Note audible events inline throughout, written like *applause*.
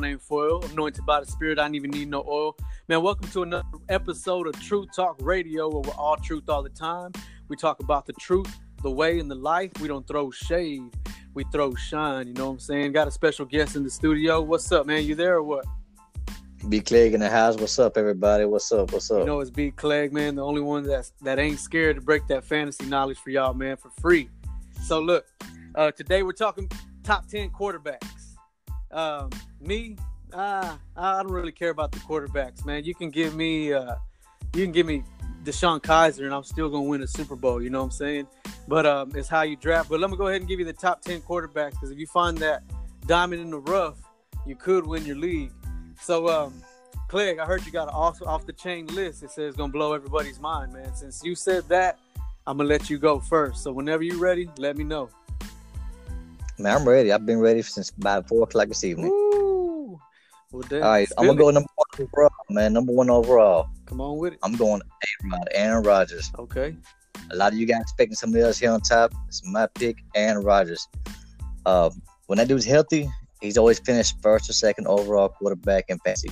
crown ain't foil. Anointed by the Spirit, I don't even need no oil. Man, welcome to another episode of Truth Talk Radio, where we're all truth all the time. We talk about the truth, the way, and the life. We don't throw shade, we throw shine. You know what I'm saying? Got a special guest in the studio. What's up, man? You there or what? B Clegg in the house. What's up, everybody? What's up? What's up? You know, it's B Clegg, man, the only one that's that ain't scared to break that fantasy knowledge for y'all, man, for free. So look, uh, today we're talking top ten quarterbacks. Um, me, uh, I don't really care about the quarterbacks, man. You can give me, uh, you can give me DeShone Kizer, and I'm still gonna win a Super Bowl. You know what I'm saying? But um, it's how you draft. But let me go ahead and give you the top ten quarterbacks because if you find that diamond in the rough, you could win your league. So, um, Clegg, I heard you got an off off the chain list. It says it's gonna blow everybody's mind, man. Since you said that, I'm gonna let you go first. So whenever you're ready, let me know. Man, I'm ready. I've been ready since about four o'clock this evening. Woo! Well, All right, I'm gonna go number one overall, man. Number one overall. Come on with it. I'm going A-Rod, Aaron Rodgers. Okay. A lot of you guys expecting somebody else here on top. It's my pick, Aaron Rodgers. Uh, when that dude's healthy, he's always finished first or second overall quarterback in fantasy.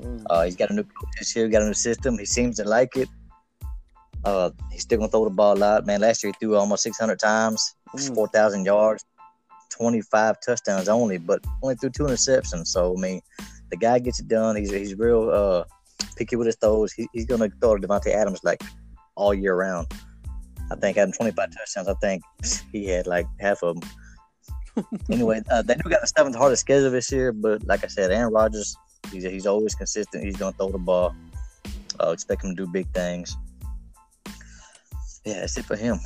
Mm. Uh, he's got a new coach this year, got a new system. He seems to like it. Uh, he's still gonna throw the ball a lot, man. Last year he threw almost 600 times, Mm. 4,000 yards, 25 touchdowns only, but only threw two interceptions. So I mean, the guy gets it done. He's he's real uh, picky with his throws. He, he's gonna throw to Davante Adams like all year round. I think having 25 touchdowns. I think he had like half of them. *laughs* anyway, uh, they do got the seventh hardest schedule this year, but like I said, Aaron Rodgers, he's he's always consistent. He's gonna throw the ball. Uh, expect him to do big things. Yeah, that's it for him.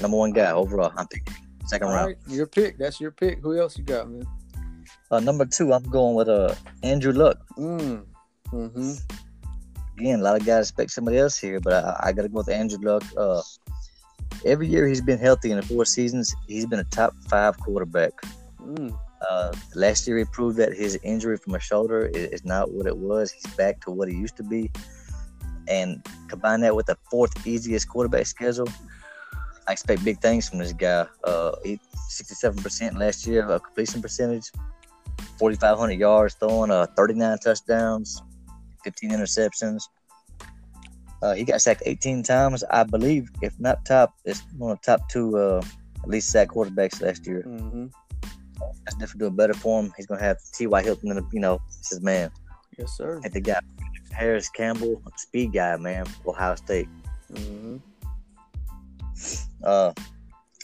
Number one guy overall. I'm picking second All round. right, your pick. That's your pick. Who else you got, man? Uh, number two, I'm going with uh Andrew Luck. Mm. Mm-hmm. Again, a lot of guys expect somebody else here, but I, I got to go with Andrew Luck. Uh, every year he's been healthy in the four seasons. He's been a top five quarterback. Mm. Uh, last year he proved that his injury from a shoulder is, is not what it was. He's back to what he used to be, and combine that with the fourth easiest quarterback schedule. I expect big things from this guy. Uh, he 67% last year uh, completion percentage, 4,500 yards throwing, uh, 39 touchdowns, 15 interceptions. Uh, he got sacked 18 times, I believe. If not top, it's one of the top two uh, at least sack quarterbacks last year. Mm-hmm. That's definitely doing better for him. He's gonna have T.Y. Hilton, in the, you know, it's his man. Yes, sir. And they got Parris Campbell, speed guy, man, Ohio State. Mm-hmm. Uh,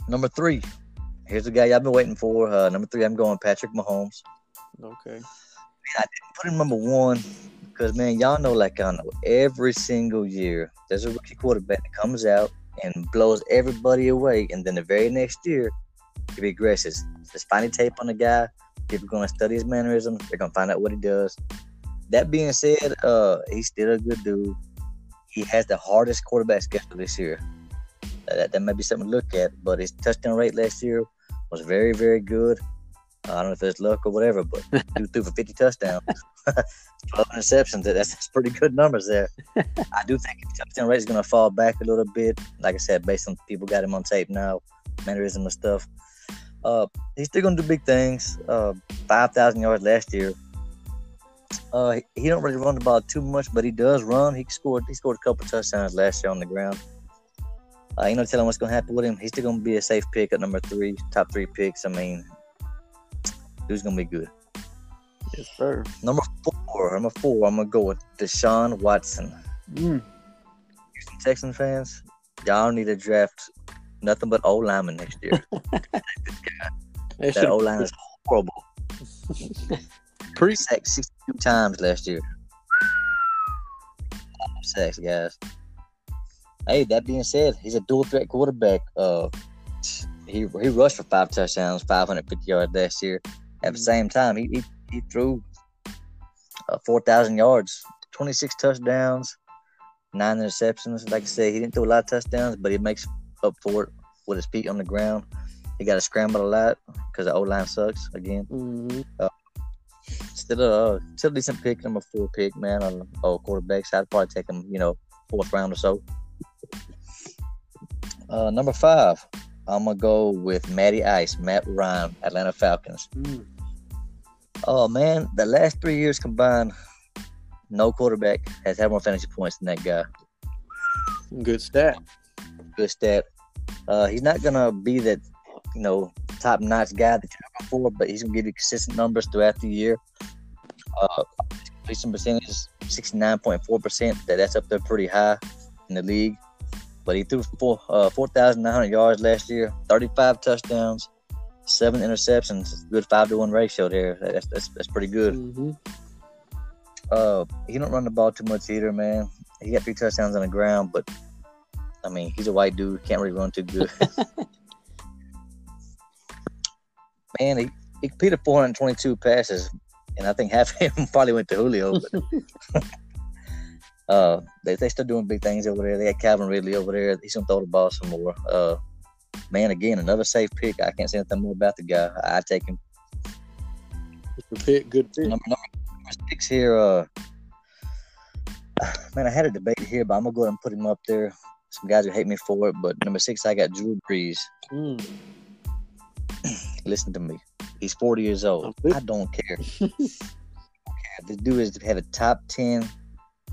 number three, here's the guy I've been waiting for. Uh, number three, I'm going Patrick Mahomes. Okay. Man, I didn't put him number one because man, y'all know like I know every single year there's a rookie quarterback that comes out and blows everybody away, and then the very next year he regresses. Just finding tape on the guy. People gonna study his mannerisms. They're gonna find out what he does. That being said, uh, he's still a good dude. He has the hardest quarterback schedule this year. That, that might be something to look at. But his touchdown rate last year was very, very good. I don't know if it's luck or whatever, but *laughs* dude threw for 50 touchdowns, *laughs* 12 interceptions. That's, that's pretty good numbers there. *laughs* I do think his touchdown rate is going to fall back a little bit. Like I said, based on people got him on tape now, mannerism and stuff. Uh, he's still going to do big things. Uh, 5,000 yards last year. Uh, he, he don't really run the ball too much, but he does run. He scored. He scored a couple touchdowns last year on the ground. Uh, you know, telling what's going to happen with him. He's still going to be a safe pick at number three, top three picks. I mean, dude's going to be good. Yes, sir. Number four, number four, I'm gonna go with Deshaun Watson. Mm. Houston Texans fans, y'all need to draft nothing but old lineman next year. *laughs* They that should O line is horrible. *laughs* pre. Sacked 62 times last year. Sacks, guys. Hey, that being said, he's a dual threat quarterback. Uh, he he rushed for five touchdowns, 550 yards last year. At the same time, he he, he threw uh, 4,000 yards, 26 touchdowns, nine interceptions. Like I said, he didn't throw a lot of touchdowns, but he makes up for it with his feet on the ground. He got to scramble a lot because the O line sucks again. Mm-hmm. Still a uh, still decent pick, number four pick, man. On oh, quarterbacks, I'd probably take him, you know, fourth round or so. Uh, number five, I'm gonna go with Matty Ice, Matt Ryan, Atlanta Falcons. Mm. Oh man, the last three years combined, no quarterback has had more fantasy points than that guy. Good stat. Good stat. Uh, he's not gonna be that, you know, top notch guy that you're looking for, but he's gonna give you consistent numbers throughout the year. Uh, completion percentage is 69.4%. That that's up there pretty high in the league. But he threw four uh, 4,900 yards last year, 35 touchdowns, seven interceptions. Good five to one ratio there. That's that's, that's pretty good. Mm-hmm. Uh, he don't run the ball too much either, man. He got three touchdowns on the ground, but I mean, he's a white dude, can't really run too good. *laughs* man, he, he completed 422 passes, and I think half of them *laughs* probably went to Julio. But, *laughs* uh, they they still doing big things over there. They got Calvin Ridley over there. He's gonna throw the ball some more. Uh, man, again, another safe pick. I can't say anything more about the guy. I take him. Good pick. Good pick. Number, number, six here. Uh, man, I had a debate here, but I'm gonna go ahead and put him up there. Some guys will hate me for it, but number six, I got Drew Brees. Mm. *clears throat* Listen to me. He's 40 years old. I don't care. I. *laughs* This dude is had a top 10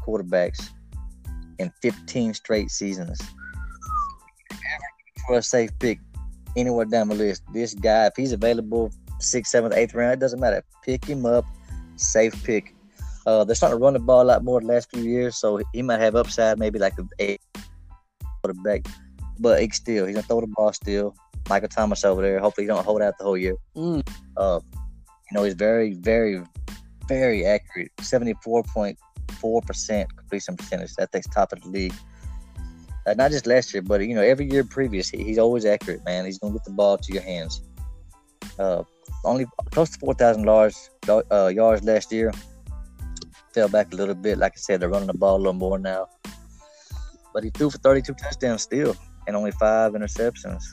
quarterbacks in 15 straight seasons. For a safe pick anywhere down the list, this guy, if he's available sixth, seventh, eighth round, it doesn't matter. Pick him up. Safe pick. Uh, they're starting to run the ball a lot more the last few years, so he might have upside, maybe like an eight quarterback. But he still, he's gonna throw the ball still. Michael Thomas over there. Hopefully, he don't hold out the whole year. Mm. Uh, you know, he's very, very, very accurate. Seventy-four point four percent completion percentage. That thing's top of the league. Uh, not just last year, but you know, every year previous, he, he's always accurate. Man, he's gonna get the ball to your hands. Uh, only close to four thousand yards uh, yards last year. Fell back a little bit. Like I said, they're running the ball a little more now. But he threw for thirty-two touchdowns still, and only five interceptions.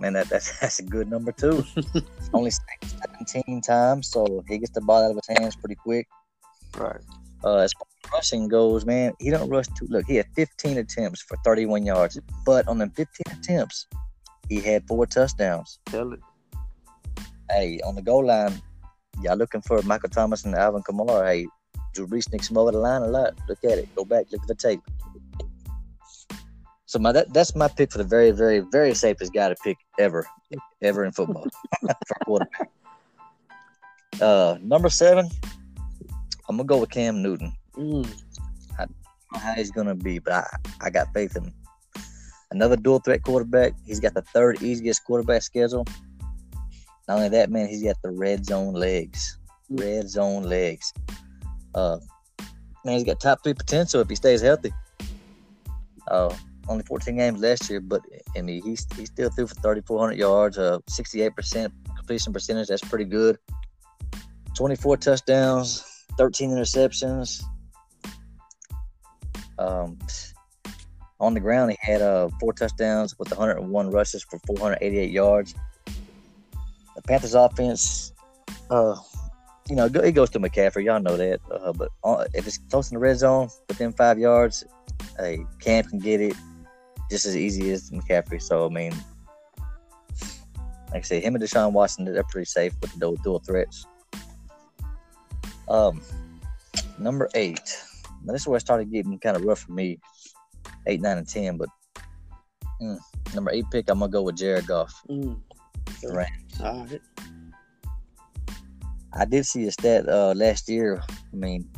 Man, that, that's *laughs* that's a good number too. *laughs* only 17 times, so he gets the ball out of his hands pretty quick. Right. Uh, as far as rushing goes, man, he don't rush too. Look, he had 15 attempts for 31 yards, but on them 15 attempts, he had four touchdowns. Tell it. Hey, on the goal line, y'all looking for Michael Thomas and Alvin Kamara. Hey, Drew Brees sneaks him over the line a lot. Look at it. Go back, look at the tape. So my that, that's my pick for the very, very, very safest guy to pick ever, ever in football *laughs* for quarterback. Uh, number seven, I'm gonna go with Cam Newton. Mm. know how he's gonna be, but I, I got faith in him. Another dual threat quarterback. He's got the third easiest quarterback schedule. Not only that, man, he's got the red zone legs. Red zone legs. Uh, man, he's got top three potential if he stays healthy. Uh, only 14 games last year, but I mean, he's he still threw for 3,400 yards, uh, 68% completion percentage. That's pretty good. 24 touchdowns, 13 interceptions. Um, on the ground, he had uh, four touchdowns with 101 rushes for 488 yards. The Panthers' offense, uh, you know, it goes to McCaffrey. Y'all know that. Uh, but uh, if it's close in the red zone, within five yards, hey, Cam can get it just as easy as McCaffrey. So, I mean, like I say, him and Deshaun Watson, they're pretty safe with the dual threats. Um, number eight. Now, this is where it started getting kind of rough for me. Eight, nine, and ten, but mm, number eight pick, I'm gonna go with Jared Goff. Mm. the Rams. All right. I did see a stat uh, last year. I mean,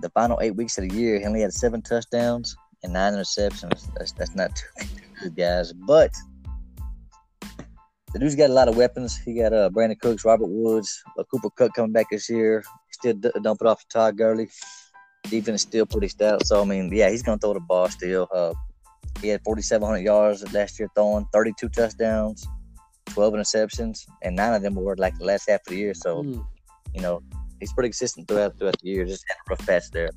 the final eight weeks of the year, he only had seven touchdowns and nine interceptions. That's that's not too *laughs* good, guys. But the dude's got a lot of weapons. He got uh, Brandin Cooks, Robert Woods, uh, Cooper Kupp coming back this year. Still d- dump it off to Todd Gurley. Defense is still pretty stout. So I mean, yeah, he's gonna throw the ball still. Uh, he had 4,700 yards last year throwing, 32 touchdowns, 12 interceptions, and nine of them were like the last half of the year. So Mm. you know, he's pretty consistent throughout throughout the year. Just had a rough patch there.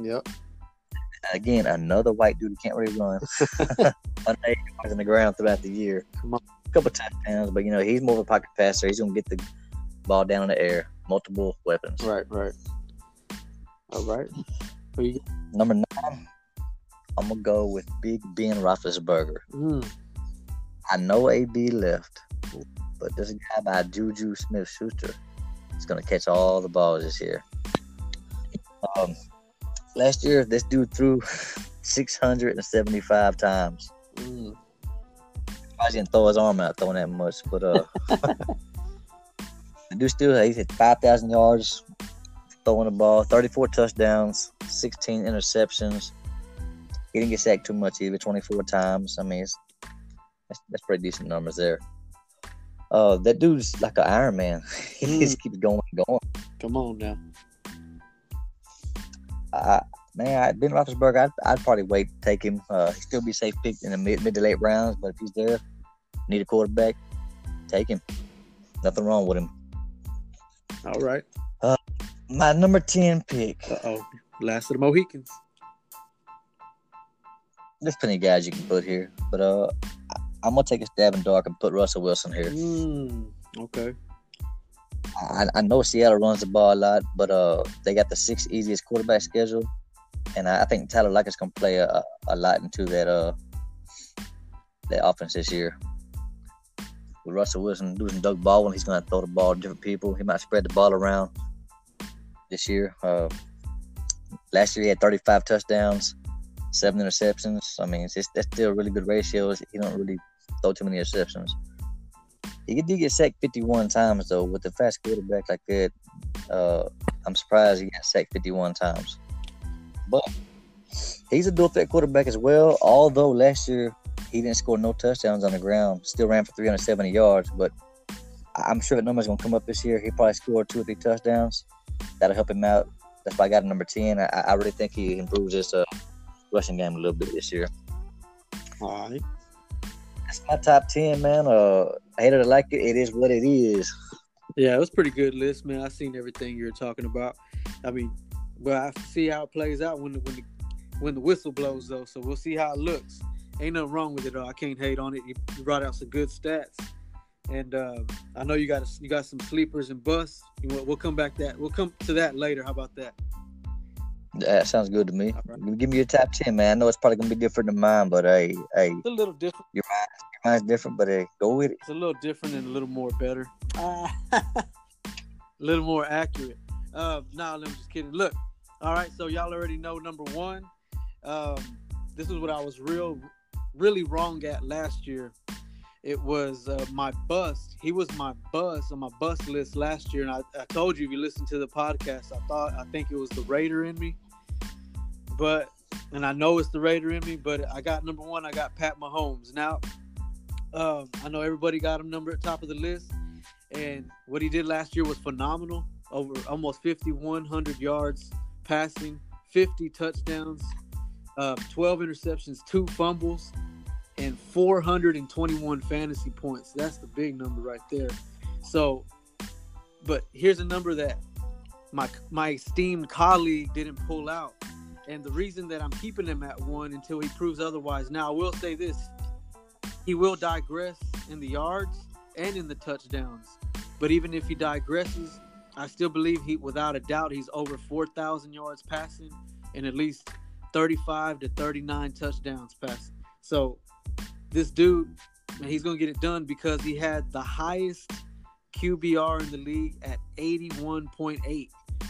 Yep. Again, another white dude who can't really run. *laughs* *laughs* 180 yards on the ground throughout the year. Come on. Couple touchdowns, but you know, he's more of a pocket passer. He's gonna get the ball down in the air. Multiple weapons. Right. Right. All right. Number nine, I'm gonna go with Big Ben Roethlisberger. Mm. I know AB left, but this guy by Juju Smith Schuster, He's gonna catch all the balls this year. Um, last year, this dude threw *laughs* 675 times. Mm. Didn't throw his arm out throwing that much, but uh, the dude still he hit 5,000 yards throwing the ball, 34 touchdowns, 16 interceptions. He didn't get sacked too much either, 24 times. I mean, it's, that's, that's pretty decent numbers there. Uh, that dude's like an Iron Man. *laughs* he Mm. just keeps going and going. Come on now. I, man, I, Ben Roethlisberger, I'd, I'd probably wait to take him. Uh, he'd still be safe pick in the mid, mid to late rounds, but if he's there, need a quarterback, take him. Nothing wrong with him. All right. My number 10 pick. Uh oh. Last of the Mohicans. There's plenty of guys you can put here, but uh, I'm gonna take a stab in the dark and put Russell Wilson here. Mm. Okay. I, I know Seattle runs the ball a lot, but uh, they got the sixth easiest quarterback schedule, and I, I think Tyler Lockett's gonna play a, a, a lot into that uh that offense this year. With Russell Wilson losing Doug Baldwin, he's gonna throw the ball to different people. He might spread the ball around this year. Uh, last year he had 35 touchdowns, seven interceptions. I mean, it's just, that's still a really good ratios. He don't really throw too many interceptions. He did get sacked 51 times though. With a fast quarterback like that, uh, I'm surprised he got sacked 51 times. But he's a dual threat quarterback as well. Although last year he didn't score no touchdowns on the ground, still ran for 370 yards. But I- I'm sure that number's gonna come up this year. He probably scored two or three touchdowns. That'll help him out. That's why I got him number 10. I, I really think he improves his uh, rushing game a little bit this year. All right. That's my top 10, man. Uh, I hate it or like it, it is what it is. Yeah, it was a pretty good list, man. I seen everything you were talking about. I mean, but I see how it plays out when the when the when the whistle blows though. So we'll see how it looks. Ain't nothing wrong with it though. I can't hate on it. You you brought out some good stats, and uh, I know you got you got some sleepers and busts. You know, We'll come back that we'll come to that later. How about that? That sounds good to me. All right. Give me your top 10, man. I know it's probably going to be different than mine, but hey, hey, It's a little different. your mine's different, but hey, go with it. It's a little different and a little more better. *laughs* a little more accurate. Uh, no, I'm just kidding. Look, all right. So y'all already know number one. Um, this is what I was real, really wrong at last year. It was uh, my bust. He was my bust on my bust list last year, and I, I told you if you listen to the podcast, I thought I think it was the Raider in me, but and I know it's the Raider in me, but I got number one. I got Pat Mahomes. Now, um, I know everybody got him number at top of the list, and what he did last year was phenomenal. Over almost 5,100 yards passing, 50 touchdowns, uh, 12 interceptions, two fumbles, and 421 fantasy points. That's the big number right there. So, but here's a number that my my esteemed colleague didn't pull out, and the reason that I'm keeping him at one until he proves otherwise. Now, I will say this: he will digress in the yards and in the touchdowns. But even if he digresses, I still believe he, without a doubt, he's over 4,000 yards passing and at least 35 to 39 touchdowns passing. So this dude, man, he's gonna get it done because he had the highest QBR in the league at 81.8.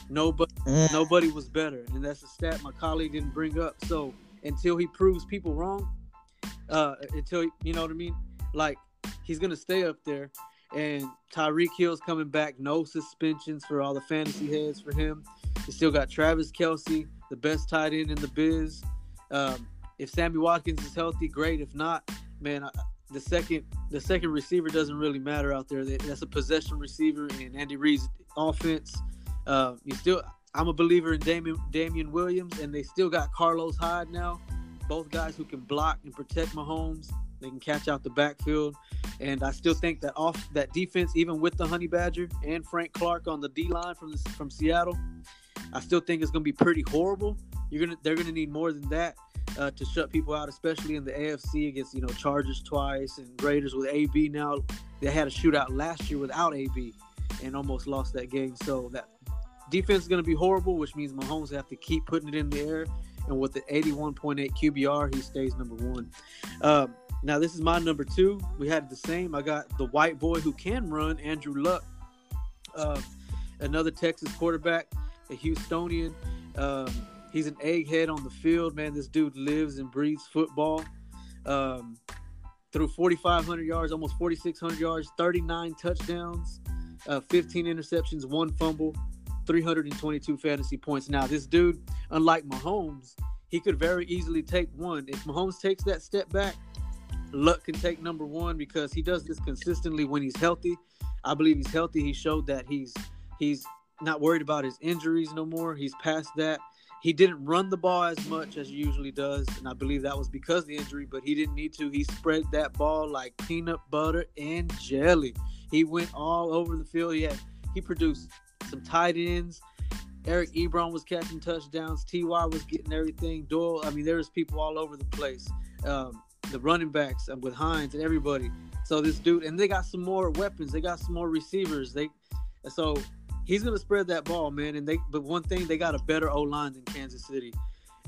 Nobody Mm, nobody was better, and that's a stat my colleague didn't bring up. So until he proves people wrong, uh, until you know what I mean, like he's gonna stay up there. And Tyreek Hill's coming back, no suspensions for all the fantasy heads for him. You still got Travis Kelce, the best tight end in the biz. Um, if Sammy Watkins is healthy, great. If not, man, I, the second the second receiver doesn't really matter out there. That's a possession receiver in Andy Reid's offense. Uh, you still, I'm a believer in Damien Damien Williams, and they still got Carlos Hyde now. Both guys who can block and protect Mahomes. They can catch out the backfield, and I still think that off that defense, even with the Honey Badger and Frank Clark on the D line from the, from Seattle, I still think it's going to be pretty horrible. You're gonna they're gonna need more than that uh, to shut people out, especially in the AFC against you know Chargers twice and Raiders with AB now. They had a shootout last year without AB and almost lost that game. So that defense is going to be horrible, which means Mahomes have to keep putting it in the air. And with the 81.8 QBR, he stays number one. Um, now this is my number two. We had the same. I got the white boy who can run, Andrew Luck. Uh, another Texas quarterback, a Houstonian. Um, he's an egghead on the field, man. This dude lives and breathes football. Um, threw 4,500 yards, almost 4,600 yards, 39 touchdowns, uh, 15 interceptions, one fumble, 322 fantasy points. Now, this dude, unlike Mahomes, he could very easily take one. If Mahomes takes that step back, Luck can take number one because he does this consistently when he's healthy. I believe he's healthy. He showed that he's he's not worried about his injuries no more. He's past that. He didn't run the ball as much as he usually does, and I believe that was because the injury, but he didn't need to. He spread that ball like peanut butter and jelly. He went all over the field. He had he produced some tight ends. Eric Ebron was catching touchdowns. Ty was getting everything. Doyle, I mean, there was people all over the place. Um, the running backs uh, with Hines and everybody. So this dude, and they got some more weapons. They got some more receivers. They, so he's gonna spread that ball, man. And they, but one thing, they got a better O line than Kansas City.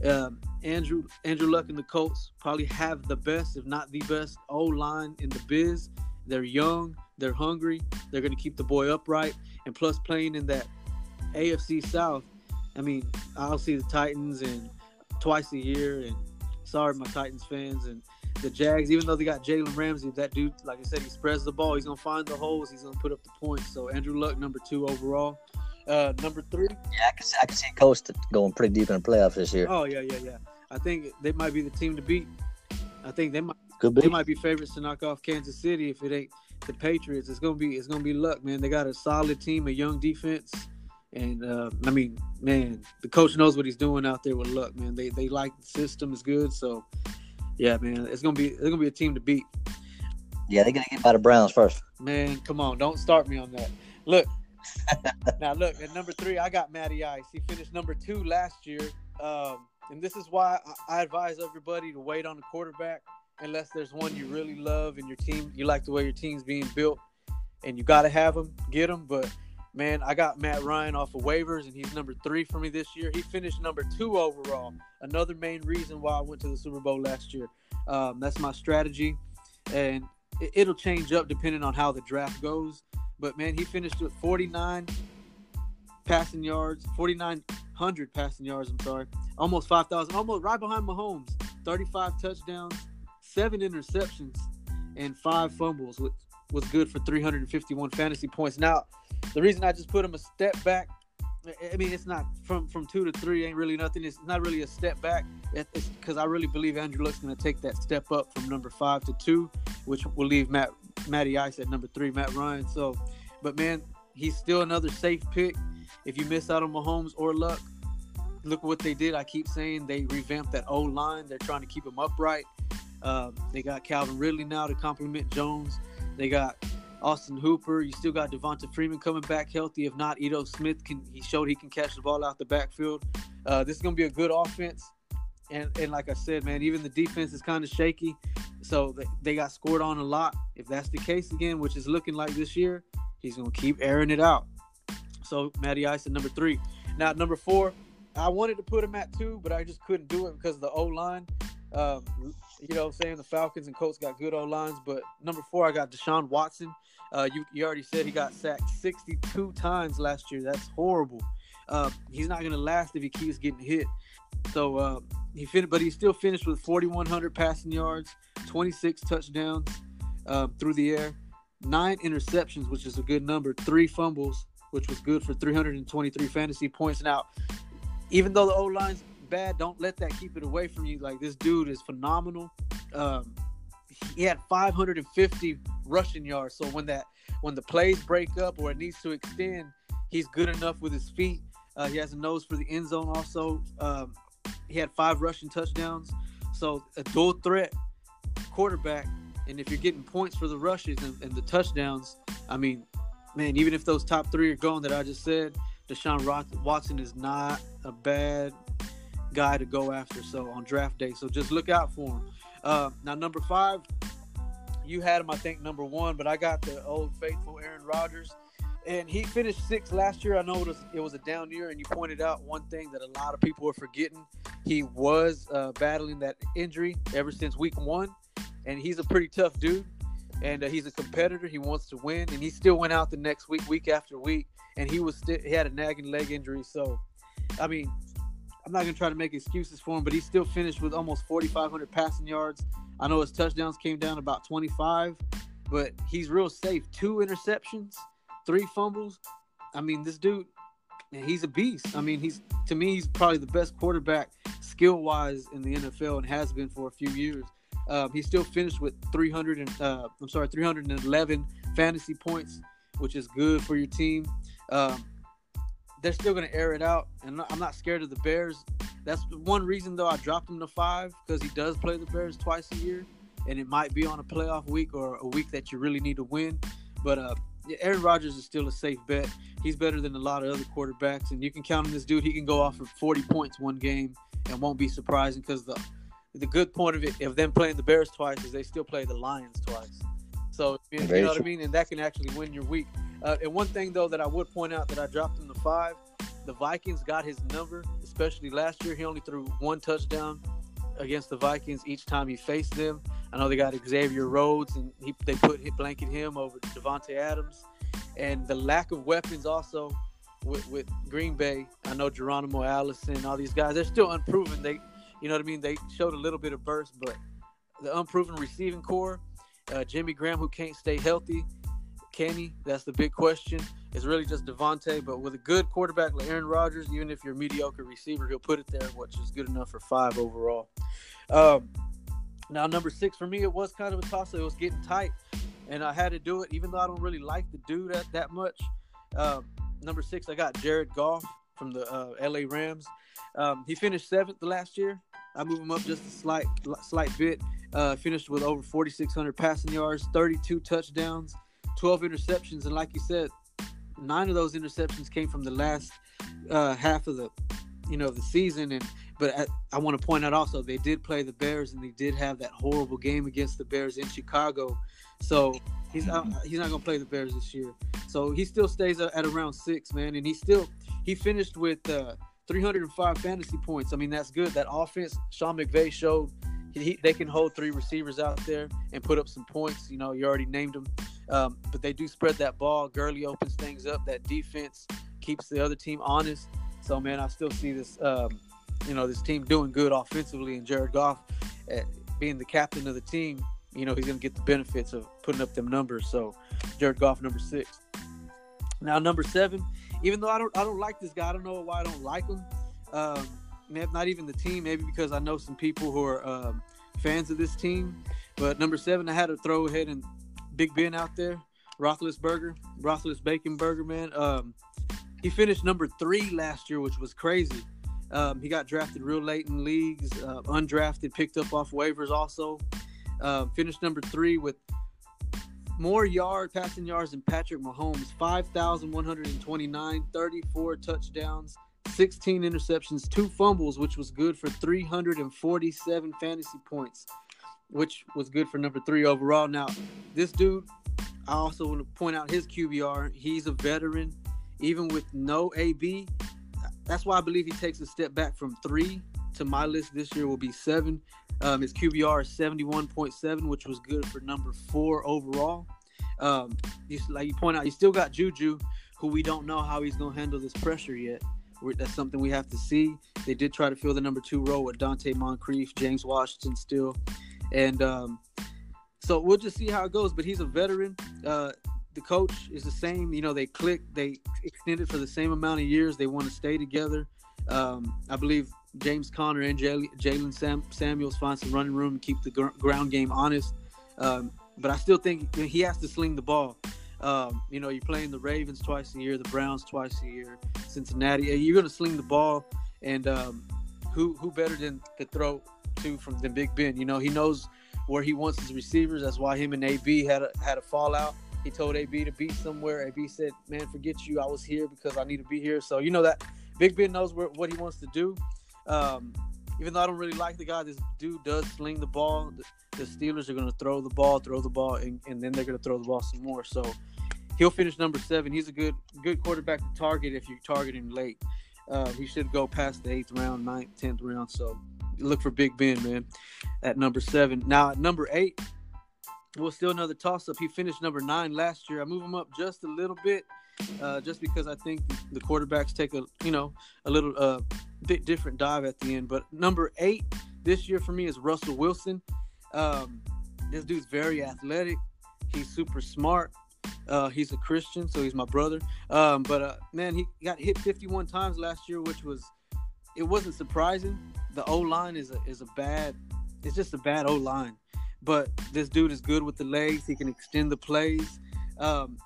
Um, Andrew Andrew Luck and the Colts probably have the best, if not the best, O line in the biz. They're young, they're hungry, they're gonna keep the boy upright, and plus playing in that AFC South. I mean, I'll see the Titans and twice a year, and sorry, my Titans fans, and the Jags, even though they got Jalen Ramsey, that dude, like I said, he spreads the ball. He's gonna find the holes. He's gonna put up the points. So Andrew Luck, number two overall. Uh, number three. Yeah, I can see, I can see Colts going pretty deep in the playoffs this year. Oh yeah, yeah, yeah. I think they might be the team to beat. I think they might. Could be. They might be favorites to knock off Kansas City if it ain't the Patriots. It's gonna be. It's gonna be luck, man. They got a solid team, a young defense, and uh, I mean, man, the coach knows what he's doing out there with luck, man. They they like the system is good, so yeah, man, it's gonna be it's gonna be a team to beat. Yeah, they're gonna get by the Browns first. Man, come on, don't start me on that. Look, *laughs* now look at number three. I got Matty Ice. He finished number two last year, um, and this is why I, I advise everybody to wait on the quarterback unless there's one you really love and your team you like the way your team's being built, and you got to have them, get them. But man, I got Matt Ryan off of waivers, and he's number three for me this year. He finished number two overall. Another main reason why I went to the Super Bowl last year. Um, that's my strategy, and it, will change up depending on how the draft goes. But man, he finished with 49 passing yards, 4,900 passing yards. I'm sorry, almost 5,000, almost right behind Mahomes. 35 touchdowns, seven interceptions, and five fumbles, which was good for 351 fantasy points. Now, the reason I just put him a step back, I mean, it's not from from two to three ain't really nothing. It's not really a step back. Because I really believe Andrew Luck's going to take that step up from number five to two, which will leave Matt Matty Ice at number three, Matt Ryan. So, but man, he's still another safe pick. If you miss out on Mahomes or Luck, look what they did. I keep saying they revamped that O line. They're trying to keep him upright. Uh, they got Calvin Ridley now to complement Jones. They got Austin Hooper. You still got Devonta Freeman coming back healthy. If not, Ito Smith can. He showed he can catch the ball out the backfield. Uh, this is gonna be a good offense. And, and like I said, man, even the defense is kind of shaky. So they got scored on a lot. If that's the case again, which is looking like this year, he's gonna keep airing it out. So Matty Ice at number three. Now at number four, I wanted to put him at two, but I just couldn't do it because of the O line. Um, you know, what I'm saying the Falcons and Colts got good O lines, but number four, I got Deshaun Watson. Uh, you, you already said he got sacked 62 times last year. That's horrible. Uh, he's not going to last if he keeps getting hit. So uh, he finished, but he still finished with 4,100 passing yards, 26 touchdowns um, through the air, nine interceptions, which is a good number, three fumbles, which was good for 323 fantasy points. Now, even though the O line's bad, don't let that keep it away from you. Like this dude is phenomenal. Um, he had 550 rushing yards. So when that when the plays break up or it needs to extend, he's good enough with his feet. Uh, he has a nose for the end zone. Also, um, he had five rushing touchdowns. So a dual threat quarterback. And if you're getting points for the rushes and, and the touchdowns, I mean, man, even if those top three are gone that I just said, Deshaun Watson is not a bad guy to go after. So on draft day, so just look out for him. Uh, now number five, you had him, I think, number one, but I got the old faithful Aaron Rodgers, and he finished sixth last year. I know it was it was a down year, and you pointed out one thing that a lot of people are forgetting. He was uh, battling that injury ever since week one, and he's a pretty tough dude. and uh, he's a competitor. He wants to win, and he still went out the next week, week after week, and he was still he had a nagging leg injury. So, I mean, I'm not gonna try to make excuses for him, but he still finished with almost 4,500 passing yards. I know his touchdowns came down about 25, but he's real safe. Two interceptions, three fumbles. I mean, this dude, he's a beast. I mean, he's to me, he's probably the best quarterback skill wise in the NFL and has been for a few years. Um, he still finished with 300 and uh, I'm sorry, 311 fantasy points, which is good for your team. Um, they're still going to air it out, and I'm not scared of the Bears. That's one reason though I dropped him to five because he does play the Bears twice a year, and it might be on a playoff week or a week that you really need to win. But uh, Aaron Rodgers is still a safe bet. He's better than a lot of other quarterbacks, and you can count on this dude. He can go off for 40 points one game and won't be surprising because the the good point of it of them playing the Bears twice is they still play the Lions twice. So you, you know what I mean, and that can actually win your week. Uh, and one thing though that I would point out that I dropped him to five, the Vikings got his number, especially last year. He only threw one touchdown against the Vikings each time he faced them. I know they got Xavier Rhodes, and he, they put hit blanket him over Davante Adams, and the lack of weapons also with, with Green Bay. I know Geronimo Allison, all these guys, they're still unproven. They, you know what I mean? They showed a little bit of burst, but the unproven receiving corps, uh, Jimmy Graham, who can't stay healthy, Kenny, that's the big question. It's really just Davante, but with a good quarterback like Aaron Rodgers, even if you're a mediocre receiver, he'll put it there, which is good enough for five overall. Um, now, number six for me, it was kind of a toss. It was getting tight, and I had to do it, even though I don't really like the dude that, that much. Um, number six, I got Jared Goff from the uh, LA Rams. Um, he finished seventh last year. I moved him up just a slight, slight bit. Uh, finished with over 4,600 passing yards, 32 touchdowns, 12 interceptions, and like you said, nine of those interceptions came from the last uh, half of the, you know, the season. And but I, I want to point out also they did play the Bears, and they did have that horrible game against the Bears in Chicago. So he's not, he's not gonna play the Bears this year. So he still stays at around six, man, and he still he finished with. Uh, 305 fantasy points. I mean, that's good. That offense, Sean McVay showed he, they can hold three receivers out there and put up some points. You know, you already named them, um, but they do spread that ball. Gurley opens things up. That defense keeps the other team honest. So, man, I still see this, um, you know, this team doing good offensively, and Jared Goff uh, being the captain of the team. You know, he's going to get the benefits of putting up them numbers. So, Jared Goff, number six. Now, number seven even though I don't I don't like this guy. I don't know why I don't like him. Um, not even the team. Maybe because I know some people who are um, fans of this team. But number seven, I had to throw ahead and Big Ben out there. Roethlisberger, Roethlis Bacon Burger, man. Um, he finished number three last year, which was crazy. Um, he got drafted real late in leagues, uh, undrafted, picked up off waivers also. Uh, finished number three with more yard passing yards than Patrick Mahomes 5,129, 34 touchdowns, 16 interceptions, two fumbles, which was good for 347 fantasy points, which was good for number three overall. Now, this dude, I also want to point out his QBR. He's a veteran, even with no AB. That's why I believe he takes a step back from three to my list this year will be seven. Um, his QBR is 71.7, which was good for number four overall. Um, you, like you point out, you still got Juju, who we don't know how he's going to handle this pressure yet. That's something we have to see. They did try to fill the number two role with Donte Moncrief, James Washington still. And um, so we'll just see how it goes. But he's a veteran. Uh, the coach is the same. You know, they click, they extended for the same amount of years. They want to stay together. Um, I believe James Conner and Jaylen Sam- Samuels find some running room and keep the gr- ground game honest. Um, but I still think he has to sling the ball. Um, you know, you're playing the Ravens twice a year, the Browns twice a year, Cincinnati. You're going to sling the ball, and um, who who better than to throw to from than Big Ben? You know, he knows where he wants his receivers. That's why him and AB had a had a fallout. He told AB to be somewhere. AB said, "Man, forget you. I was here because I need to be here." So you know that Big Ben knows where, what he wants to do. Um, even though I don't really like the guy, this dude does sling the ball. The, Steelers are going to throw the ball, throw the ball, and, and then they're going to throw the ball some more. So he'll finish number seven. He's a good good quarterback to target if you target him late. Uh, he should go past the eighth round, ninth, tenth round. So look for Big Ben, man, at number seven. Now at number eight, well, still another toss up. He finished number nine last year. I move him up just a little bit, uh, just because I think the quarterbacks take a you know a little uh, bit different dive at the end. But number eight this year for me is Russell Wilson. Um, this dude's very athletic. He's super smart. Uh, he's a Christian, so he's my brother. Um, but uh, man, he got hit 51 times last year, which was it wasn't surprising. The O line is a is a bad. It's just a bad O line. But this dude is good with the legs. He can extend the plays. Um,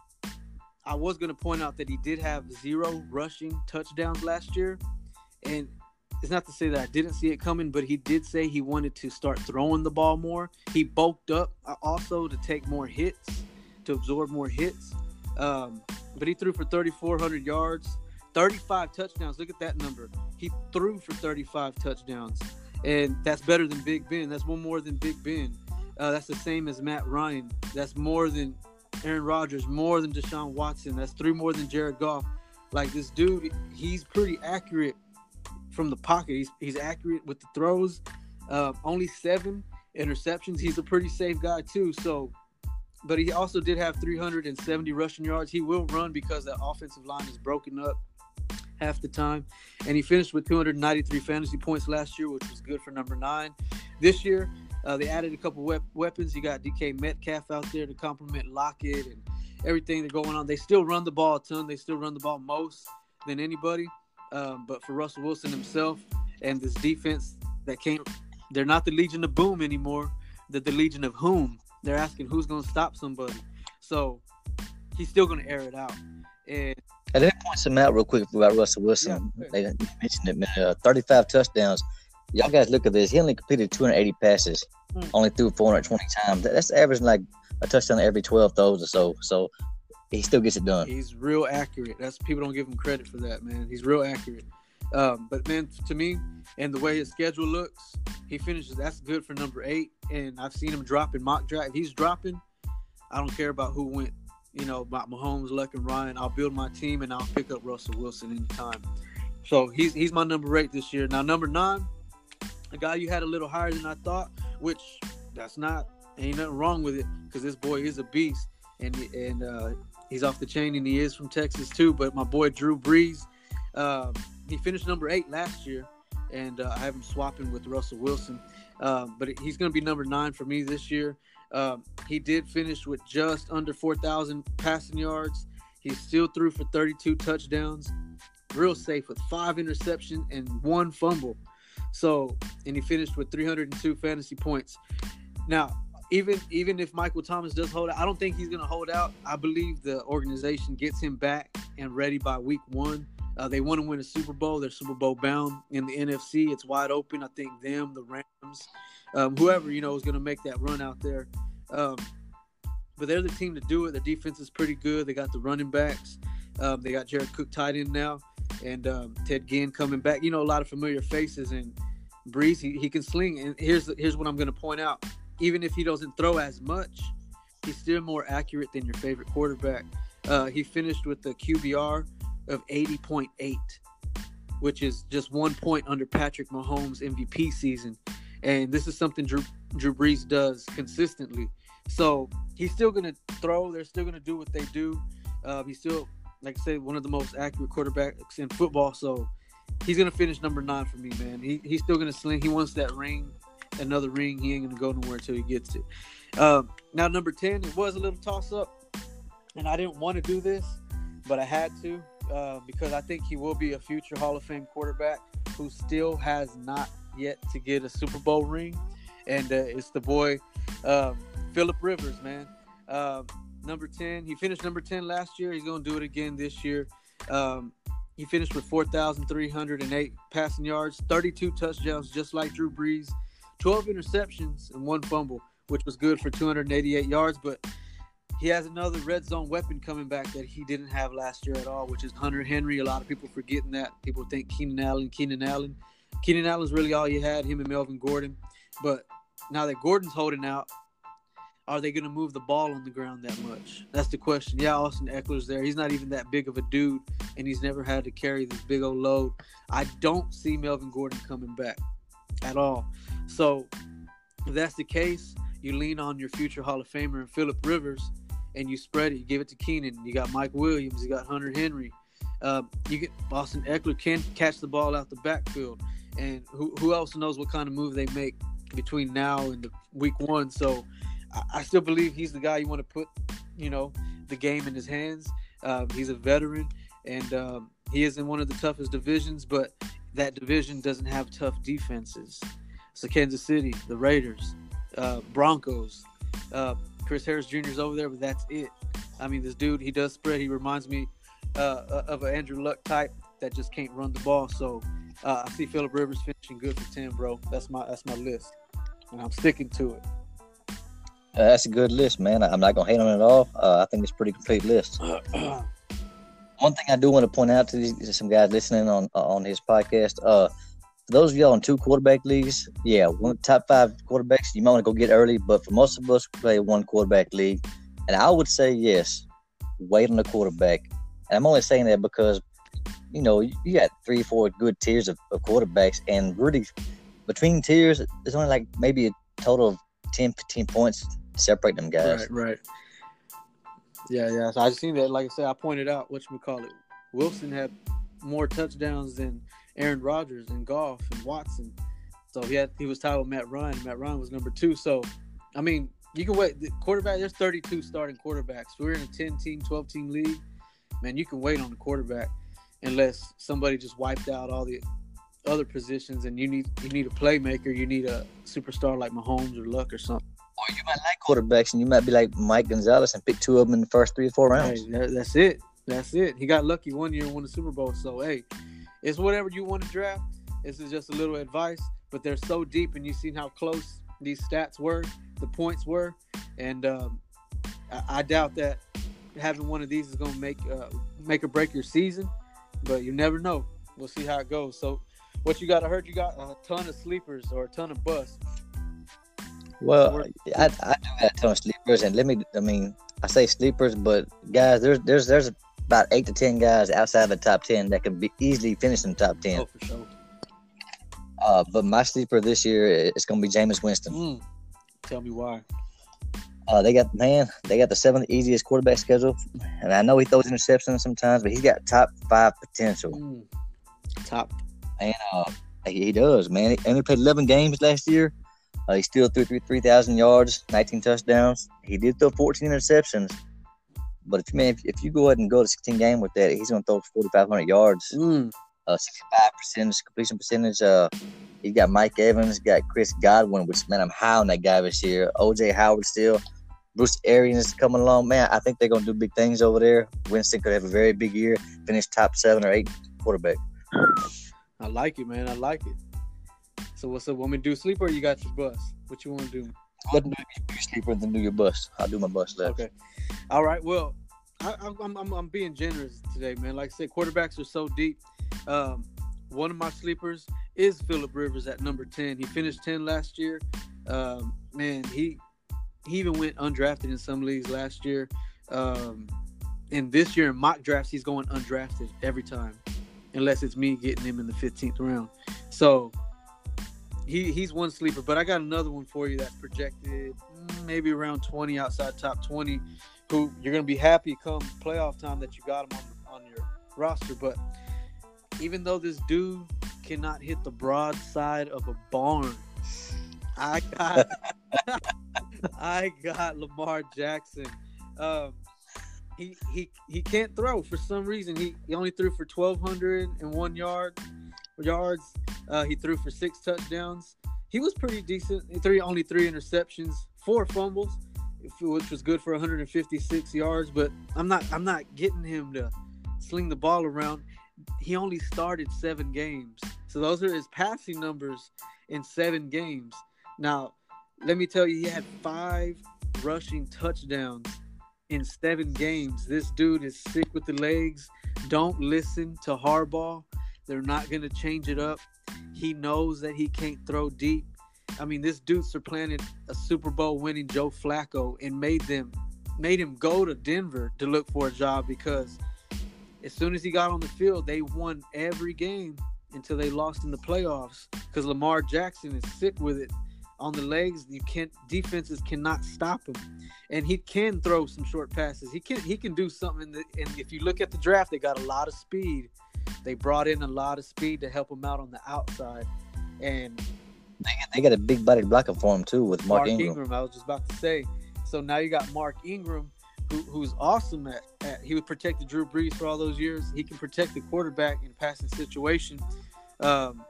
I was going to point out that he did have zero rushing touchdowns last year, and it's not to say that I didn't see it coming, but he did say he wanted to start throwing the ball more. He bulked up uh, also to take more hits, to absorb more hits. Um, but he threw for 3,400 yards, 35 touchdowns. Look at that number. He threw for 35 touchdowns, and that's better than Big Ben. That's one more than Big Ben. Uh, that's the same as Matt Ryan. That's more than Aaron Rodgers, more than Deshaun Watson. That's three more than Jared Goff. Like this dude, he's pretty accurate from the pocket. He's he's accurate with the throws. Uh, only seven interceptions. He's a pretty safe guy too. So, but he also did have 370 rushing yards. He will run because that offensive line is broken up half the time. And he finished with 293 fantasy points last year, which was good for number nine. This year, uh, they added a couple wep- weapons. You got DK Metcalf out there to complement Lockett and everything that's going on. They still run the ball a ton. They still run the ball most than anybody. Um, but for Russell Wilson himself and this defense that came, they're not the Legion of Boom anymore. They're the Legion of Whom. They're asking who's going to stop somebody. So he's still going to air it out. And and let me point some out real quick about Russell Wilson. Yeah, they mentioned it, man. Uh, 35 touchdowns. Y'all guys look at this. He only completed 280 passes, mm. only threw 420 times. That's averaging like a touchdown every 12 throws or so. So he still gets it done. He's real accurate. That's people don't give him credit for that, man. He's real accurate. Um, but man, to me, and the way his schedule looks, he finishes. That's good for number eight. And I've seen him drop in mock draft. He's dropping, I don't care about who went. You know about Mahomes, Luck, and Ryan. I'll build my team and I'll pick up Russell Wilson anytime. So he's he's my number eight this year. Now number nine, a guy you had a little higher than I thought, which that's not ain't nothing wrong with it because this boy is a beast and and uh, he's off the chain, and he is from Texas too. But my boy Drew Brees, uh, he finished number eight last year, and uh, I have him swapping with Russell Wilson. Um, but he's going to be number nine for me this year. Um, he did finish with just under 4,000 passing yards. He still threw for 32 touchdowns, real safe with five interceptions and one fumble. So, and he finished with 302 fantasy points. Now, even even if Michael Thomas does hold out, I don't think he's going to hold out. I believe the organization gets him back and ready by week one. Uh, they want to win a Super Bowl. They're Super Bowl bound in the NFC. It's wide open. I think them, the Rams, um, whoever you know is going to make that run out there. Um, but they're the team to do it. The defense is pretty good. They got the running backs. Um, they got Jared Cook tight in now, and um, Ted Ginn coming back. You know, a lot of familiar faces and Brees. He, he can sling. And here's here's what I'm going to point out even if he doesn't throw as much, he's still more accurate than your favorite quarterback. Uh, he finished with the QBR of 80.8, which is just one point under Patrick Mahomes' MVP season. And this is something Drew, Drew Brees does consistently. So he's still going to throw. They're still going to do what they do. Uh, he's still, like I said, one of the most accurate quarterbacks in football. So he's going to finish number nine for me, man. He, he's still going to sling. He wants that ring another ring. He ain't gonna go nowhere until he gets it. Um, now number ten, it was a little toss up, and I didn't want to do this, but I had to uh, because I think he will be a future Hall of Fame quarterback who still has not yet to get a Super Bowl ring, and uh, it's the boy um, Philip Rivers, man. Um, number ten, he finished number ten last year. He's gonna do it again this year. Um, he finished with 4,308 passing yards, 32 touchdowns, just like Drew Brees. 12 interceptions and one fumble, which was good for 288 yards. But he has another red zone weapon coming back that he didn't have last year at all, which is Hunter Henry. A lot of people forgetting that. People think Keenan Allen, Keenan Allen. Keenan Allen's really all you had, him and Melvin Gordon. But now that Gordon's holding out, are they going to move the ball on the ground that much? That's the question. Yeah, Austin Ekeler's there. He's not even that big of a dude, and he's never had to carry this big old load. I don't see Melvin Gordon coming back at all. So if that's the case, you lean on your future Hall of Famer and Philip Rivers, and you spread it. You give it to Keenan. You got Mike Williams. You got Hunter Henry. Uh, you get Austin Ekeler can catch the ball out the backfield, and who who else knows what kind of move they make between now and the week one. So I, I still believe he's the guy you want to put, you know, the game in his hands. Um, he's a veteran, and um, he is in one of the toughest divisions, but that division doesn't have tough defenses. So Kansas City, the Raiders, uh, Broncos, uh, Chris Harris Jr. is over there, but that's it. I mean, this dude, he does spread. He reminds me uh, of an Andrew Luck type that just can't run the ball. So uh, I see Philip Rivers finishing good for ten, bro. That's my that's my list, and I'm sticking to it. Uh, that's a good list, man. I'm not gonna hate on it at all. Uh, I think it's a pretty complete list. *clears throat* One thing I do want to point out to these, some guys listening on on his podcast. For those of y'all in two quarterback leagues, yeah, one top five quarterbacks you might want to go get early. But for most of us, we play one quarterback league, and I would say yes, wait on the quarterback. And I'm only saying that because you know you got three, four good tiers of, of quarterbacks, and really between tiers, there's only like maybe a total of 10, 15 points separate them guys. Right, right. Yeah, yeah. So I just seen that. Like I said, I pointed out what you call it. Wilson had more touchdowns than Aaron Rodgers and Goff and Watson. So he had he was tied with Matt Ryan. Matt Ryan was number two. So I mean, you can wait. The quarterback. There's 32 starting quarterbacks. We're in a 10 team, 12 team league. Man, you can wait on the quarterback unless somebody just wiped out all the other positions and you need you need a playmaker. You need a superstar like Mahomes or Luck or something. Or you might like quarterbacks and you might be like Mike Gonzalez and pick two of them in the first three or four rounds. Hey, that, that's it. That's it. He got lucky one year and won the Super Bowl. So hey, it's whatever you want to draft. This is just a little advice, but they're so deep, and you've seen how close these stats were, the points were, and um, I, I, doubt that having one of these is going to make uh, make or break your season. But you never know. We'll see how it goes. So, what you got? I heard you got a ton of sleepers or a ton of busts. Well, I, I do got a ton of sleepers, and let me. I mean, I say sleepers, but guys, there's there's there's about eight to ten guys outside of the top ten that can be easily finish in top ten. Oh, for sure. Uh, but my sleeper this year is going to be Jameis Winston. Mm. Tell me why. Uh, they got man, they got the seventh easiest quarterback schedule, and I know he throws interceptions sometimes, but he's got top five potential. Mm. Top, and uh, he, he does, man. And he only played eleven games last year. Uh, he still threw three thousand yards, nineteen touchdowns. He did throw fourteen interceptions, but if man, if, if you go ahead and go to 16 game with that, he's gonna throw 4,500 yards, mm. uh, 65 completion percentage. Uh, he got Mike Evans, got Chris Godwin, which man, I'm high on that guy this year. OJ Howard still, Bruce Arians coming along. Man, I think they're gonna do big things over there. Winston could have a very big year, finish top seven or eight quarterback. I like it, man. I like it. So what's up? Want me to do sleeper? you got your bus? What you want to do? And do your sleeper then do your bus. I'll do my bus left. Okay. All right. Well, I, am I'm, I'm being generous today, man. Like I said, quarterbacks are so deep. Um, one of my sleepers is Philip Rivers at number 10. He finished 10 last year. Um, man, he he even went undrafted in some leagues last year. Um, and this year in mock drafts, he's going undrafted every time, unless it's me getting him in the 15th round. So he he's one sleeper. But I got another one for you that's projected maybe around 20 outside top 20 who you're to be happy come playoff time that you got him on, on your roster. But even though this dude cannot hit the broad side of a barn, I got *laughs* I got Lamar Jackson. Um, he he he can't throw for some reason. He, he only threw for twelve hundred and one yard yards. Uh, he threw for six touchdowns. He was pretty decent. He threw only three interceptions, four fumbles which was good for 156 yards. But I'm not I'm not getting him to sling the ball around. He only started seven games, so those are his passing numbers in seven games. Now, let me tell you, he had five rushing touchdowns in seven games. This dude is sick with the legs. Don't listen to Harbaugh. They're not going to change it up. He knows that he can't throw deep. I mean, this dude supplanted a Super Bowl winning Joe Flacco and made them made him go to Denver to look for a job because as soon as he got on the field, they won every game until they lost in the playoffs because Lamar Jackson is sick with it. on the legs. You can't defenses cannot stop him, and he can throw some short passes. He can he can do something. That, and if you look at the draft, they got a lot of speed. They brought in a lot of speed to help him out on the outside, and they got, they got a big body blocker for him too with Mark, Mark Ingram. Ingram. I was just about to say. So now you got Mark Ingram, who, who's awesome at, at, he would protect the Drew Brees for all those years. He can protect the quarterback in a passing situation. Um,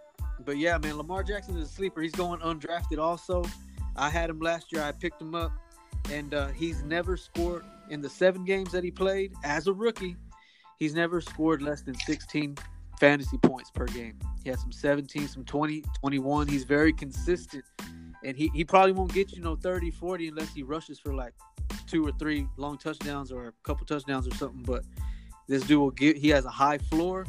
but yeah, man, Lamar Jackson is a sleeper. He's going undrafted also. I had him last year. I picked him up, and uh, he's never scored in the seven games that he played as a rookie. He's never scored less than 16 fantasy points per game. He has some 17, some 20, 21. He's very consistent. And he, he probably won't get you know 30, 40 unless he rushes for like two or three long touchdowns or a couple touchdowns or something. But this dude will get he has a high floor.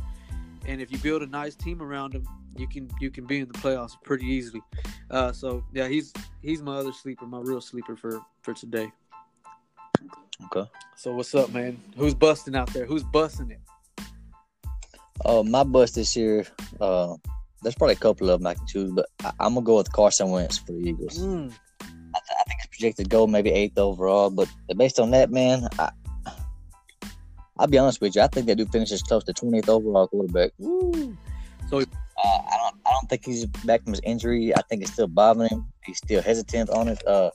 And if you build a nice team around him, you can you can be in the playoffs pretty easily. Uh, so yeah, he's he's my other sleeper, my real sleeper for for today. Okay. So what's up, man? Who's busting out there? Who's busting it? Oh, uh, my bust this year. Uh, there's probably a couple of them I can choose, but I, am gonna go with Carson Wentz for the Eagles. Mm. I, th- I, think it's projected to go maybe eighth overall, but based on that, man, I, will be honest with you. I think that dude finishes close to 20th overall quarterback. Ooh. So uh, I don't I don't think he's back from his injury. I think it's still bothering him. He's still hesitant on it. Uh,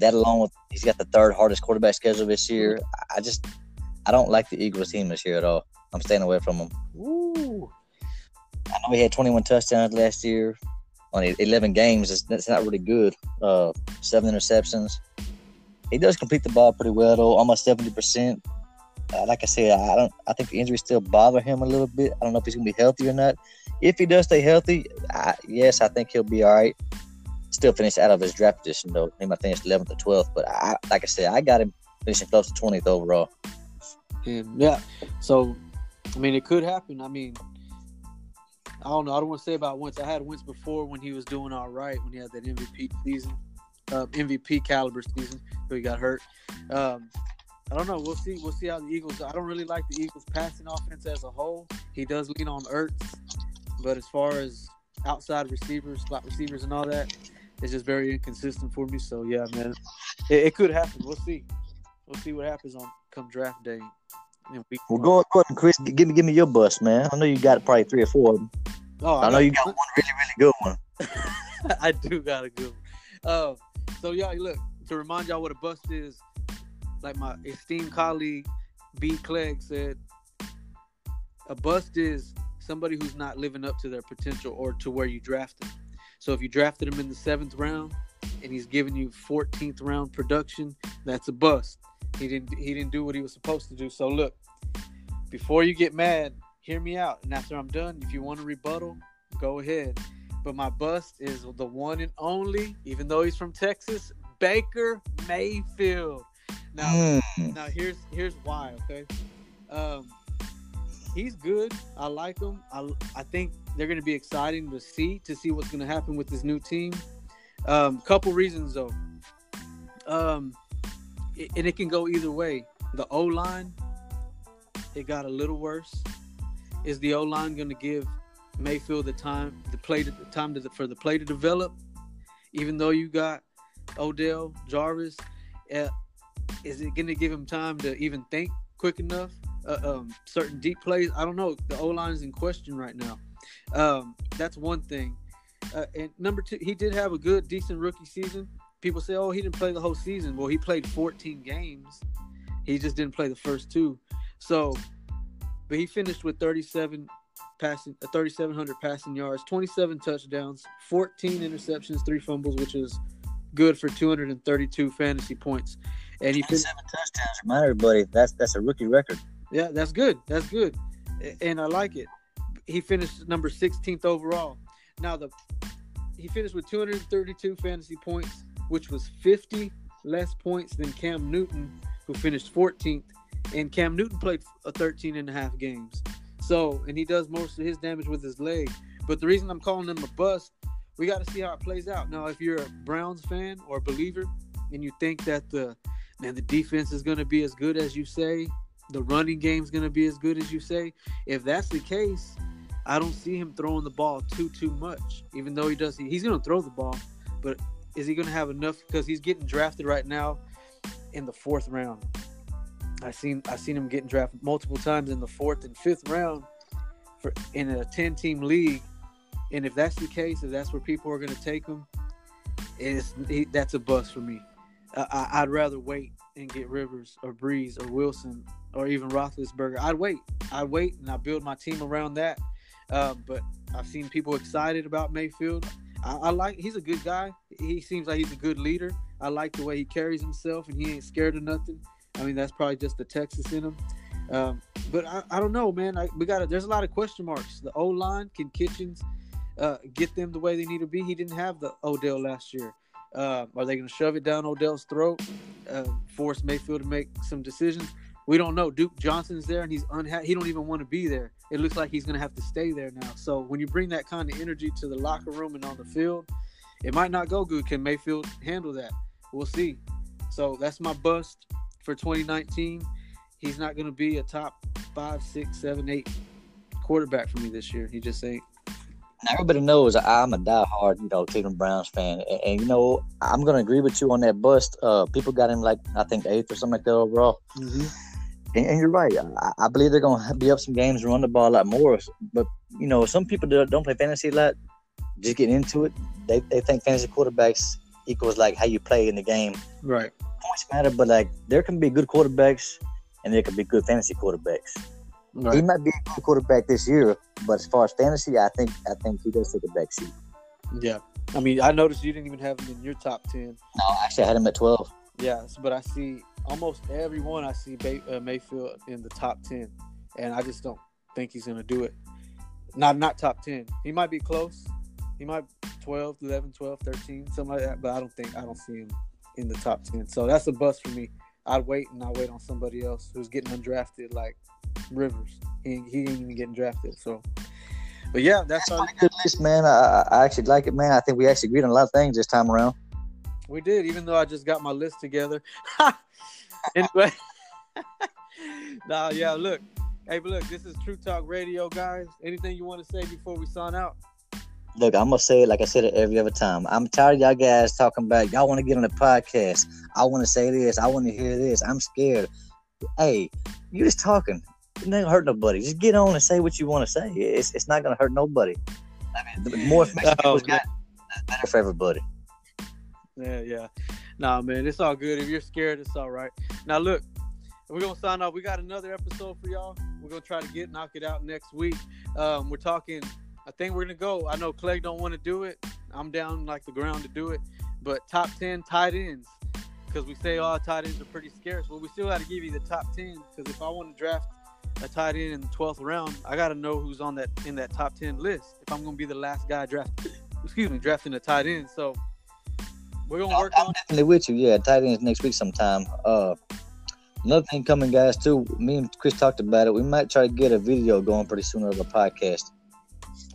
that along with he's got the third hardest quarterback schedule this year. I just I don't like the Eagles team this year at all. I'm staying away from them. Ooh. I know he had 21 touchdowns last year on 11 games. That's not really good. Uh, seven interceptions. He does complete the ball pretty well though, almost 70 percent. Uh, like I said, I don't. I think the injuries still bother him a little bit. I don't know if he's gonna be healthy or not. If he does stay healthy, I, yes, I think he'll be all right. Still finish out of his draft position though. He might finish 11th or 12th, but I, like I said, I got him finishing close to 20th overall. And yeah, so I mean, it could happen. I mean, I don't know. I don't want to say about Wentz. I had Wentz before when he was doing all right when he had that MVP season, uh, MVP caliber season, but he got hurt. Um, I don't know. We'll see. We'll see how the Eagles. I don't really like the Eagles' passing offense as a whole. He does lean on Ertz, but as far as outside receivers, slot receivers, and all that, it's just very inconsistent for me. So yeah, man, it, it could happen. We'll see. We'll see what happens on come draft day. Well, go ahead, Chris. Give me, give me your bust, man. I know you got probably three or four of them. Oh, I, I know you got one really, really good one. *laughs* I do got a good one. Uh, so y'all, look to remind y'all what a bust is. Like my esteemed colleague B. Clegg said, a bust is somebody who's not living up to their potential or to where you drafted. So if you drafted him in the seventh round and he's giving you 14th round production, that's a bust. He didn't he didn't do what he was supposed to do. So look, before you get mad, hear me out. And after I'm done, if you want to rebuttal, go ahead. But my bust is the one and only, even though he's from Texas, Baker Mayfield. Now, mm. now here's here's why. Okay, um, he's good. I like him. I I think they're going to be exciting to see to see what's going to happen with this new team. Um, couple reasons though. Um, it, and it can go either way. The O line, it got a little worse. Is the O line going to give Mayfield the time, the play, the time to, for the play to develop? Even though you got Odell Jarvis, uh, is it going to give him time to even think quick enough? Uh, um, certain deep plays, I don't know. The O line is in question right now. Um, that's one thing. Uh, and number two, he did have a good, decent rookie season people say, "Oh, he didn't play the whole season." Well, he played 14 games. He just didn't play the first two. So, but he finished with 37 passing, 3,700 passing yards, 27 touchdowns, 14 interceptions, three fumbles, which is good for 232 fantasy points. And he seven touchdowns. Remind everybody that's that's a rookie record. Yeah, that's good. That's good, and I like it. He finished number 16th overall. Now the he finished with 232 fantasy points which was 50 less points than Cam Newton, who finished 14th. And Cam Newton played a 13 and a half games. So, and he does most of his damage with his leg. But the reason I'm calling him a bust, we got to see how it plays out. Now, if you're a Browns fan or a believer and you think that the man the defense is going to be as good as you say, the running game is going to be as good as you say, if that's the case, I don't see him throwing the ball too too much. Even though he does, he's going to throw the ball, but is he going to have enough? Because he's getting drafted right now in the fourth round. I seen I seen him getting drafted multiple times in the fourth and fifth round for in a ten team league. And if that's the case, if that's where people are going to take him, is that's a bust for me. I, would rather wait and get Rivers or Brees or Wilson or even Roethlisberger. I'd wait. I'd wait and I build my team around that. Uh, but I've seen people excited about Mayfield. I, I, like. He's a good guy. He seems like he's a good leader. I like the way he carries himself and he ain't scared of nothing. I mean, that's probably just the Texas in him. Um, but I, I, don't know, man. I, we got there's a lot of question marks. The O line can Kitchens uh, get them the way they need to be? He didn't have the Odell last year. Uh, are they going to shove it down Odell's throat, uh, force Mayfield to make some decisions? We don't know. Duke Johnson's there, and he's unhappy. He don't even want to be there. It looks like he's going to have to stay there now. So when you bring that kind of energy to the locker room and on the field, it might not go good. Can Mayfield handle that? We'll see. So that's my bust for 2019. He's not going to be a top five, six, seven, eight quarterback for me this year. He just ain't everybody knows I'm a diehard, you know, Cleveland Browns fan, and, and you know I'm gonna agree with you on that bust. Uh, people got him like I think eighth or something like that overall. Mm-hmm. And, and, you're right. I, I, believe they're gonna be up some games and run the ball a lot more. But you know, some people that don't play fantasy a lot, just getting into it, they, they think fantasy quarterbacks equals like how you play in the game. Right. Points matter, but like there can be good quarterbacks and there can be good fantasy quarterbacks. Right. He might be a good quarterback this year, but as far as fantasy, I think I think he does take a back seat. Yeah, I mean, I noticed you didn't even have him in your top ten. No, actually, I had him at twelve. Yes, but I see almost everyone I see Bay, uh, Mayfield in the top ten, and I just don't think he's going to do it. Not not top ten. He might be close. He might 12, 11, 12, 13, something like that. But I don't think I don't see him in the top ten. So that's a bust for me. I'd wait and I'd wait on somebody else who's getting undrafted like Rivers. He, he ain't even getting drafted. So, but yeah, that's, that's a good list, man. I, I actually like it, man. I think we actually agreed on a lot of things this time around. We did, even though I just got my list together. *laughs* anyway, *laughs* nah, yeah. Look, hey, but look, this is True Talk Radio, guys. Anything you want to say before we sign out? Look, I'm gonna say it like I said it every other time. I'm tired of y'all guys talking about y'all want to get on the podcast. I want to say this. I want to hear this. I'm scared. Hey, you just talking it ain't hurt nobody. Just get on and say what you want to say. It's, it's not going to hurt nobody. I mean, the more information oh, got, better for everybody. Yeah, yeah. Nah, man, it's all good. If you're scared, it's all right. Now, look, we're gonna sign off. We got another episode for y'all. We're gonna try to get knock it out next week. Um, we're talking. I think we're gonna go. I know Clegg don't want to do it. I'm down like the ground to do it. But top ten tight ends, because we say all tight ends are pretty scarce. Well, we still got to give you the top ten. Because if I want to draft a tight end in the twelfth round, I got to know who's on that in that top ten list. If I'm to be the last guy drafted, excuse me, drafting a tight end. So we're gonna work I'm on. Definitely with you. Yeah, tight ends next week sometime. Uh, another thing coming, guys. Too. Me and Chris talked about it. We might try to get a video going pretty soon of the podcast.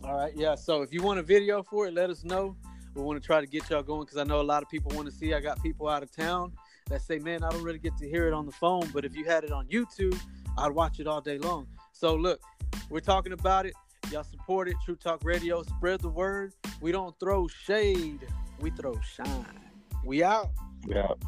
All right. Yeah. So if you want a video for it, let us know. We want to try to get y'all going because I know a lot of people want to see. I got people out of town that say, "Man, I don't really get to hear it on the phone, but if you had it on YouTube." I'd watch it all day long. So look, we're talking about it. Y'all support it. True Talk Radio. Spread the word. We don't throw shade. We throw shine. We out. We out.